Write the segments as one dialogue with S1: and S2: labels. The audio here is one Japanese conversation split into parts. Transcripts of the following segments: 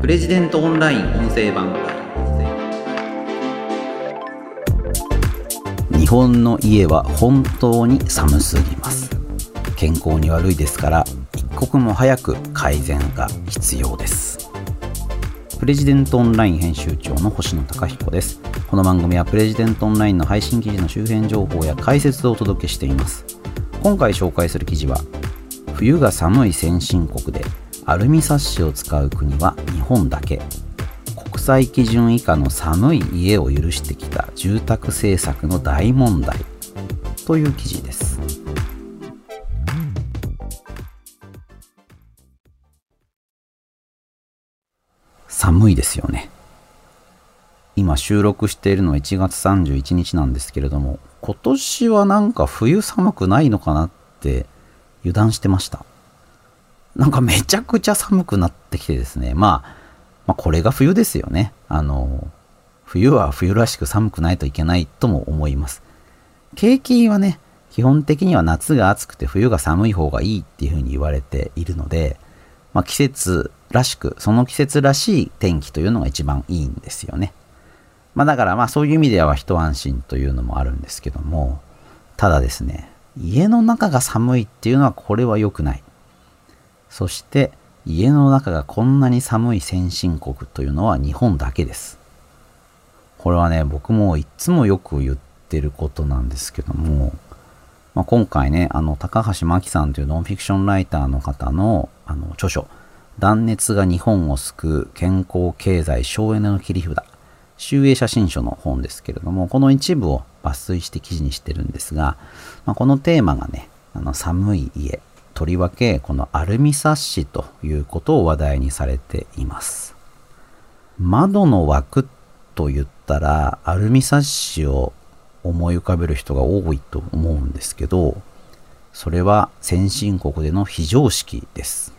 S1: プレジデントオンライン音声版。日本の家は本当に寒すぎます。健康に悪いですから一刻も早く改善が必要です。プレジデントオンライン編集長の星野貴彦です。この番組はプレジデントオンラインの配信記事の周辺情報や解説をお届けしています。今回紹介する記事は冬が寒い先進国でアルミサッシを使う国は日本だけ。国際基準以下の寒い家を許してきた住宅政策の大問題。という記事です。寒いですよね。今収録しているのは1月31日なんですけれども今年はなんか冬寒くないのかなって油断してました。なんかめちゃくちゃ寒くなってきてですね、まあ、まあ、これが冬ですよね。あの、冬は冬らしく寒くないといけないとも思います。景気はね、基本的には夏が暑くて冬が寒い方がいいっていうふうに言われているので、まあ、季節らしく、その季節らしい天気というのが一番いいんですよね。まあだからまあそういう意味では一安心というのもあるんですけども、ただですね、家の中が寒いっていうのはこれは良くない。そして家の中がこんなに寒い先進国というのは日本だけです。これはね、僕もいつもよく言ってることなんですけども、まあ、今回ね、あの、高橋真紀さんというノンフィクションライターの方の、あの、著書、断熱が日本を救う健康経済省エネの切り札、集英写真書の本ですけれども、この一部を抜粋して記事にしてるんですが、まあ、このテーマがね、あの寒い家、とりわけこのアルミサッシということを話題にされています。窓の枠と言ったらアルミサッシを思い浮かべる人が多いと思うんですけど、それは先進国での非常識です。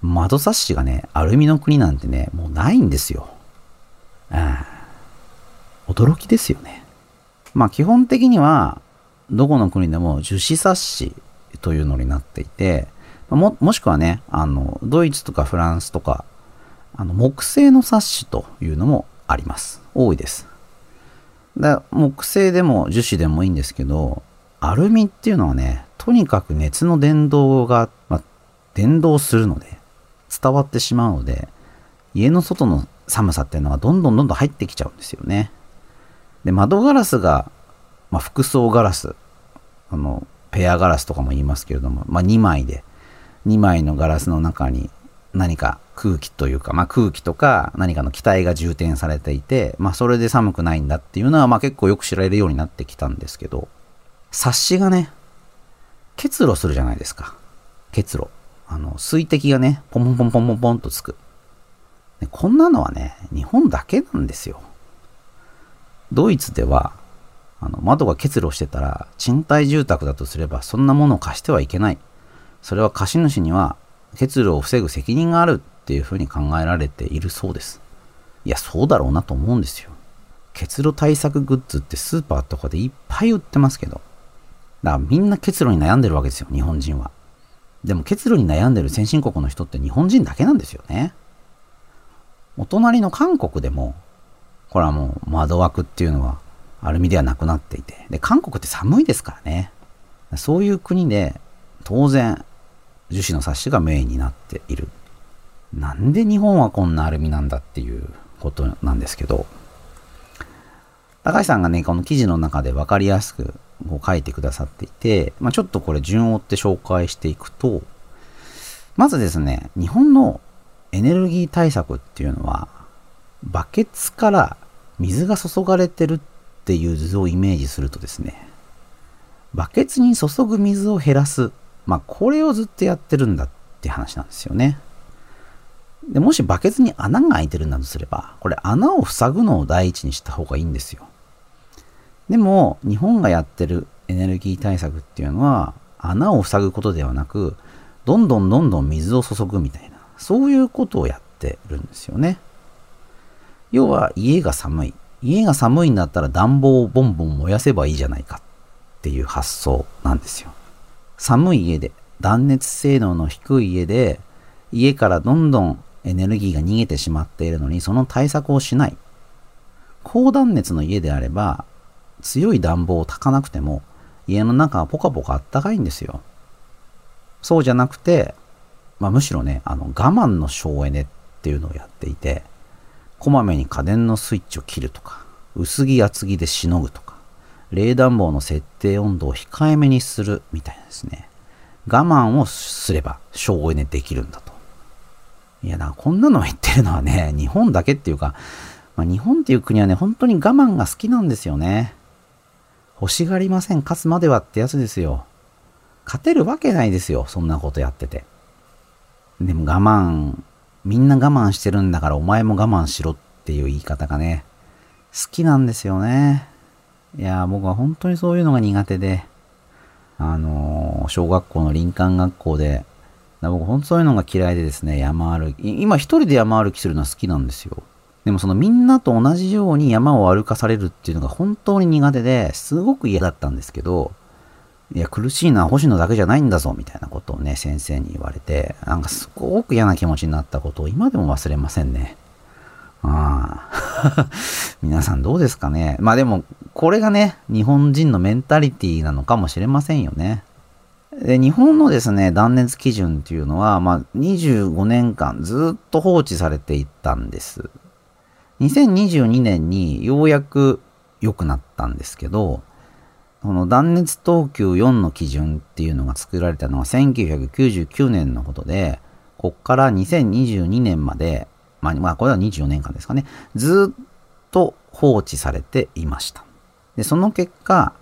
S1: 窓サッシがね、アルミの国なんてね、もうないんですよ。ああ驚きですよね。まあ基本的には、どこの国でも樹脂サッシというのになっていて、ももしくはね、あの、ドイツとかフランスとか、あの木製のサッシというのもあります。多いです。だ木製でも樹脂でもいいんですけど、アルミっていうのはね、とにかく熱の伝導が、まあ、伝導するので、伝わってしまうので、家の外の寒さっていうのがどんどんどんどん入ってきちゃうんですよね。で、窓ガラスが、まあ、複層ガラス、あの、ペアガラスとかも言いますけれども、まあ、2枚で、2枚のガラスの中に何か空気というか、まあ、空気とか何かの気体が充填されていて、まあ、それで寒くないんだっていうのは、まあ、結構よく知られるようになってきたんですけど、冊子がね、結露するじゃないですか。結露。あの、水滴がね、ポンポンポンポンポンポンとつく。こんなのはね、日本だけなんですよ。ドイツでは、あの窓が結露してたら賃貸住宅だとすればそんなものを貸してはいけない。それは貸主には結露を防ぐ責任があるっていうふうに考えられているそうです。いや、そうだろうなと思うんですよ。結露対策グッズってスーパーとかでいっぱい売ってますけど。だからみんな結露に悩んでるわけですよ、日本人は。でも結露に悩んでる先進国の人って日本人だけなんですよね。お隣の韓国でも、これはもう窓枠っていうのはアルミではなくなっていて。で、韓国って寒いですからね。そういう国で、当然、樹脂の冊子がメインになっている。なんで日本はこんなアルミなんだっていうことなんですけど、高橋さんがね、この記事の中で分かりやすくこう書いてくださっていて、まあ、ちょっとこれ順を追って紹介していくと、まずですね、日本のエネルギー対策っていうのは、バケツから水が注がれてるっっていう図をイメージするとですね、バケツに注ぐ水を減らす。まあ、これをずっとやってるんだって話なんですよね。で、もしバケツに穴が開いてるんだとすれば、これ穴を塞ぐのを第一にした方がいいんですよ。でも、日本がやってるエネルギー対策っていうのは、穴を塞ぐことではなく、どんどんどんどん水を注ぐみたいな、そういうことをやってるんですよね。要は、家が寒い。家が寒いんだったら暖房をボンボン燃やせばいいじゃないかっていう発想なんですよ。寒い家で、断熱性能の低い家で、家からどんどんエネルギーが逃げてしまっているのに、その対策をしない。高断熱の家であれば、強い暖房を炊かなくても、家の中はポカポカあったかいんですよ。そうじゃなくて、まあ、むしろね、あの、我慢の省エネっていうのをやっていて、こまめに家電のスイッチを切るとか、薄着厚着でしのぐとか、冷暖房の設定温度を控えめにするみたいですね。我慢をすれば省エネできるんだと。いや、だからこんなの言ってるのはね、日本だけっていうか、まあ、日本っていう国はね、本当に我慢が好きなんですよね。欲しがりません、勝つまではってやつですよ。勝てるわけないですよ、そんなことやってて。でも我慢、みんな我慢してるんだからお前も我慢しろっていう言い方がね、好きなんですよね。いや、僕は本当にそういうのが苦手で、あのー、小学校の林間学校で、僕本当そういうのが嫌いでですね、山歩き、今一人で山歩きするのは好きなんですよ。でもそのみんなと同じように山を歩かされるっていうのが本当に苦手ですごく嫌だったんですけど、いや、苦しいのは星野だけじゃないんだぞ、みたいなことをね、先生に言われて、なんかすごく嫌な気持ちになったことを今でも忘れませんね。ああ。皆さんどうですかね。まあでも、これがね、日本人のメンタリティなのかもしれませんよね。で、日本のですね、断熱基準っていうのは、まあ、25年間ずっと放置されていったんです。2022年にようやく良くなったんですけど、この断熱等級4の基準っていうのが作られたのは1999年のことで、こっから2022年までまあ、まあ、これは24年間ですかね、ずっと放置されていました。で、その結果、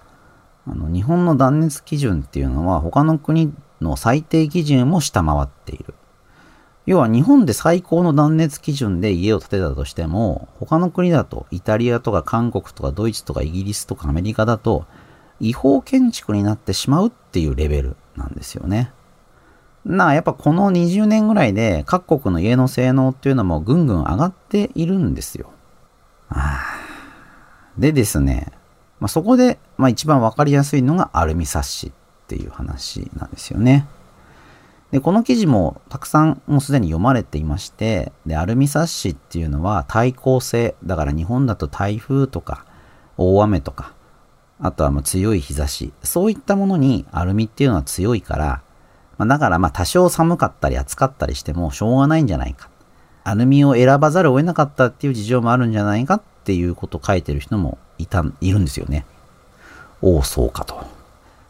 S1: あの日本の断熱基準っていうのは他の国の最低基準も下回っている。要は日本で最高の断熱基準で家を建てたとしても、他の国だと、イタリアとか韓国とかドイツとかイギリスとかアメリカだと、違法建築になってしまうっていうレベルなんですよね。なやっぱこの20年ぐらいで各国の家の性能っていうのもぐんぐん上がっているんですよ。でですね、まあ、そこで、まあ、一番わかりやすいのがアルミサッシっていう話なんですよね。で、この記事もたくさんもうすでに読まれていまして、で、アルミサッシっていうのは対抗性、だから日本だと台風とか大雨とか、あとはもう強い日差し、そういったものにアルミっていうのは強いから、まあ、だからまあ多少寒かったり暑かったりしてもしょうがないんじゃないか。アルミを選ばざるを得なかったっていう事情もあるんじゃないかっていうことを書いてる人もいた、いるんですよね。おお、そうかと。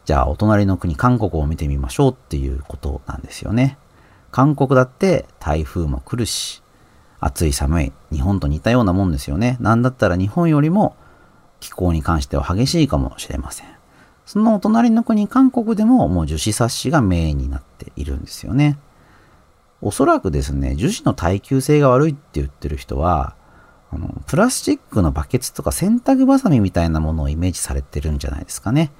S1: じゃあお隣の国韓国を見てみましょうっていうことなんですよね。韓国だって台風も来るし、暑い寒い、日本と似たようなもんですよね。なんだったら日本よりも気候に関しては激しいかもしれません。そのお隣の国、韓国でももう樹脂冊子がメインになっているんですよね。おそらくですね、樹脂の耐久性が悪いって言ってる人は、あのプラスチックのバケツとか洗濯バサミみたいなものをイメージされてるんじゃないですかね。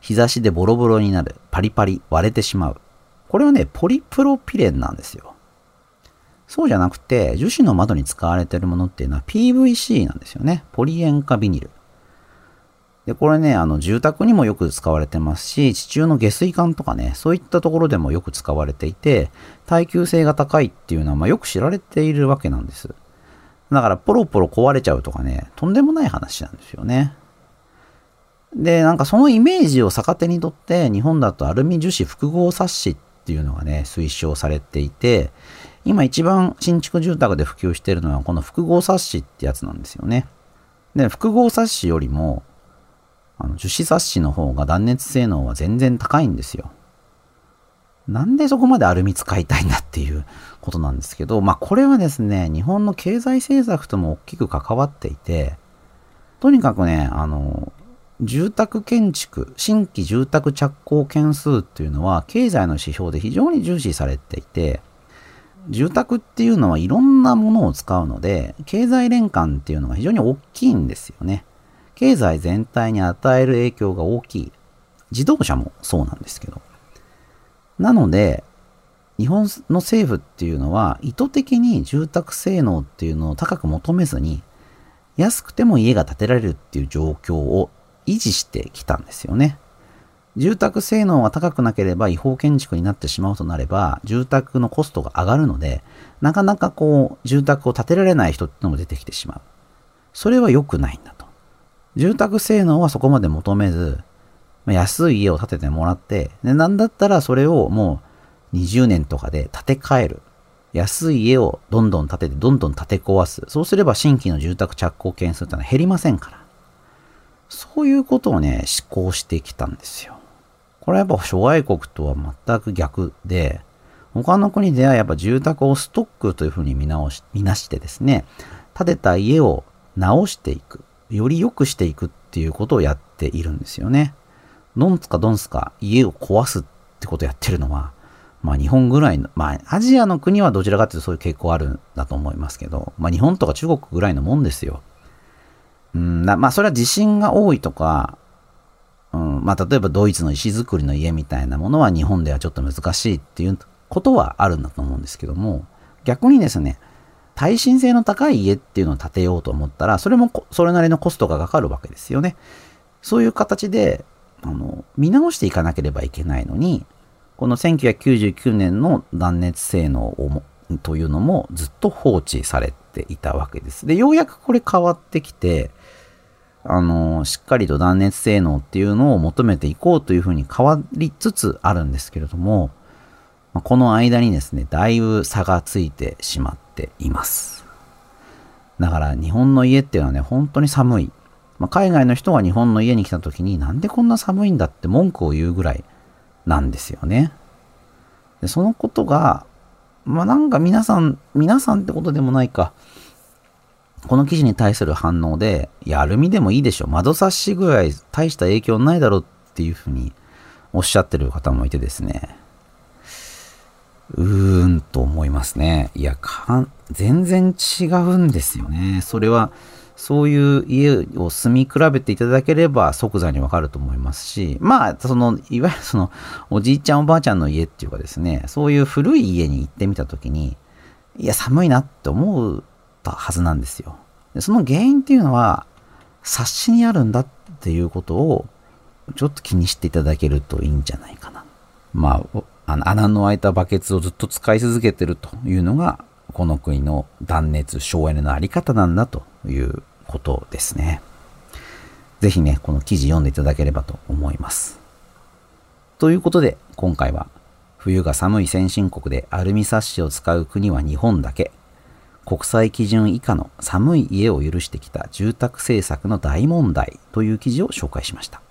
S1: 日差しでボロボロになる。パリパリ、割れてしまう。これはね、ポリプロピレンなんですよ。そうじゃなくて、樹脂の窓に使われてるものっていうのは PVC なんですよね。ポリ塩化ビニル。で、これね、あの、住宅にもよく使われてますし、地中の下水管とかね、そういったところでもよく使われていて、耐久性が高いっていうのは、まあ、よく知られているわけなんです。だから、ポロポロ壊れちゃうとかね、とんでもない話なんですよね。で、なんかそのイメージを逆手にとって、日本だとアルミ樹脂複合冊子っていうのがね、推奨されていて、今一番新築住宅で普及しているのはこの複合冊子ってやつなんですよね。で、複合冊子よりも、あの樹脂冊子の方が断熱性能は全然高いんですよ。なんでそこまでアルミ使いたいんだっていうことなんですけど、まあこれはですね、日本の経済政策とも大きく関わっていて、とにかくね、あの、住宅建築、新規住宅着工件数っていうのは経済の指標で非常に重視されていて、住宅っていうのはいろんなものを使うので、経済連関っていうのが非常に大きいんですよね。経済全体に与える影響が大きい。自動車もそうなんですけど。なので、日本の政府っていうのは意図的に住宅性能っていうのを高く求めずに、安くても家が建てられるっていう状況を維持してきたんですよね。住宅性能が高くなければ違法建築になってしまうとなれば、住宅のコストが上がるので、なかなかこう、住宅を建てられない人ってのも出てきてしまう。それは良くないんだと。住宅性能はそこまで求めず、安い家を建ててもらって、で、なんだったらそれをもう20年とかで建て替える。安い家をどんどん建てて、どんどん建て壊す。そうすれば新規の住宅着工件数ってのは減りませんから。そういうことをね、思考してきたんですよ。これはやっぱ諸外国とは全く逆で、他の国ではやっぱ住宅をストックというふうに見直し、見なしてですね、建てた家を直していく、より良くしていくっていうことをやっているんですよね。ドンツかドンスか家を壊すってことをやってるのは、まあ日本ぐらいの、まあアジアの国はどちらかというとそういう傾向あるんだと思いますけど、まあ日本とか中国ぐらいのもんですよ。うんまあそれは地震が多いとか、うん、まあ例えばドイツの石造りの家みたいなものは日本ではちょっと難しいっていうことはあるんだと思うんですけども、逆にですね、耐震性の高い家っていうのを建てようと思ったら、それもそれなりのコストがかかるわけですよね。そういう形で、あの、見直していかなければいけないのに、この1999年の断熱性能をというのもずっと放置されていたわけです。で、ようやくこれ変わってきて、あの、しっかりと断熱性能っていうのを求めていこうというふうに変わりつつあるんですけれども、この間にですね、だいぶ差がついてしまってています。だから日本の家っていうのはね、本当に寒い。まあ、海外の人が日本の家に来た時になんでこんな寒いんだって文句を言うぐらいなんですよね。でそのことが、まあなんか皆さん、皆さんってことでもないか、この記事に対する反応で、いや、アルミでもいいでしょ。窓差しぐらい大した影響ないだろうっていうふうにおっしゃってる方もいてですね。うーんと思いますね。いや、かん全然違うんですよね。それは、そういう家を住み比べていただければ即座にわかると思いますし、まあ、その、いわゆるその、おじいちゃんおばあちゃんの家っていうかですね、そういう古い家に行ってみたときに、いや、寒いなって思ったはずなんですよ。でその原因っていうのは、察しにあるんだっていうことを、ちょっと気にしていただけるといいんじゃないかな。まあ、あの穴の開いたバケツをずっと使い続けてるというのが、この国の断熱省エネのあり方なんだということですね。ぜひね、この記事読んでいただければと思います。ということで、今回は、冬が寒い先進国でアルミサッシを使う国は日本だけ国際基準以下の寒い家を許してきた住宅政策の大問題という記事を紹介しました。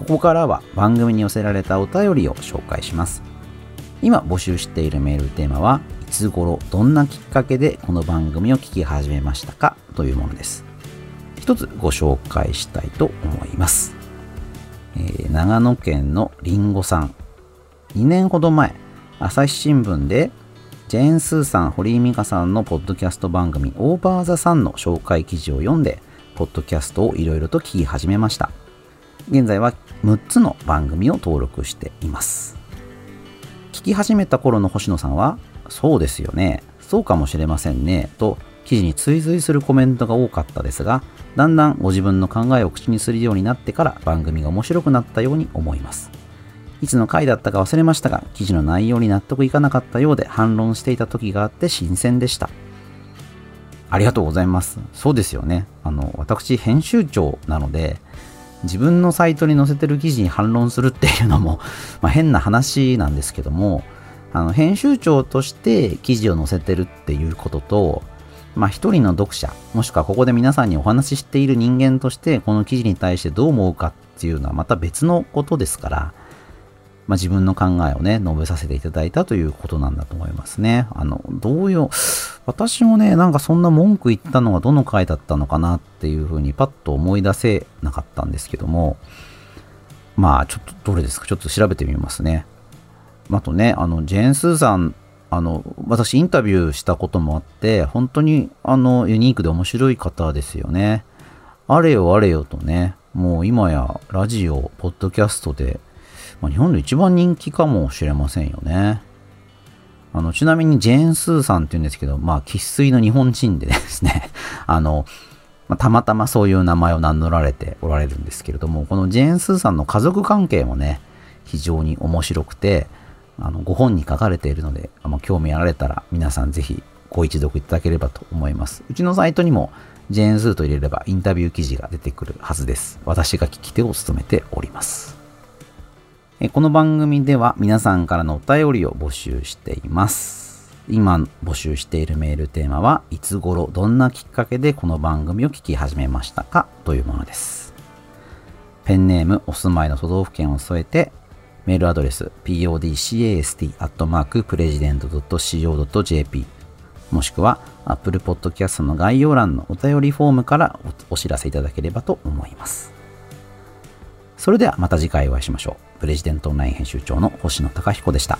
S1: ここからは番組に寄せられたお便りを紹介します。今募集しているメールテーマはいつ頃どんなきっかけでこの番組を聞き始めましたか？というものです。一つご紹介したいと思います。えー、長野県のりんごさん。2年ほど前、朝日新聞でジェーン・スーさん、堀井美香さんのポッドキャスト番組オーバー・ザ・サンの紹介記事を読んで、ポッドキャストをいろいろと聞き始めました。現在は6つの番組を登録しています。聞き始めた頃の星野さんは、そうですよね、そうかもしれませんね、と記事に追随するコメントが多かったですが、だんだんご自分の考えを口にするようになってから番組が面白くなったように思います。いつの回だったか忘れましたが、記事の内容に納得いかなかったようで反論していた時があって新鮮でした。ありがとうございます。そうですよね。あの、私、編集長なので、自分のサイトに載せてる記事に反論するっていうのも、ま、変な話なんですけども、あの編集長として記事を載せてるっていうことと、まあ一人の読者、もしくはここで皆さんにお話ししている人間として、この記事に対してどう思うかっていうのはまた別のことですから、まあ自分の考えをね、述べさせていただいたということなんだと思いますね。あの、同様、私もね、なんかそんな文句言ったのがどの回だったのかなっていうふうにパッと思い出せなかったんですけども、まあちょっとどれですか、ちょっと調べてみますね。あとね、あの、ジェーン・スーさんあの、私インタビューしたこともあって、本当にあの、ユニークで面白い方ですよね。あれよあれよとね、もう今やラジオ、ポッドキャストで、まあ、日本で一番人気かもしれませんよね。あの、ちなみにジェーン・スーさんって言うんですけど、まあ、生粋の日本人でですね、あの、まあ、たまたまそういう名前を名乗られておられるんですけれども、このジェーン・スーさんの家族関係もね、非常に面白くて、あのご本に書かれているので、あの興味あられたら皆さんぜひご一読いただければと思います。うちのサイトにもジェーン・スーと入れればインタビュー記事が出てくるはずです。私が聞き手を務めております。この番組では皆さんからのお便りを募集しています。今募集しているメールテーマはいつ頃どんなきっかけでこの番組を聞き始めましたかというものです。ペンネーム、お住まいの都道府県を添えてメールアドレス podcast.president.co.jp もしくは Apple Podcast の概要欄のお便りフォームからお知らせいただければと思います。それではまた次回お会いしましょう。プレジデントオンライン編集長の星野貴彦でした。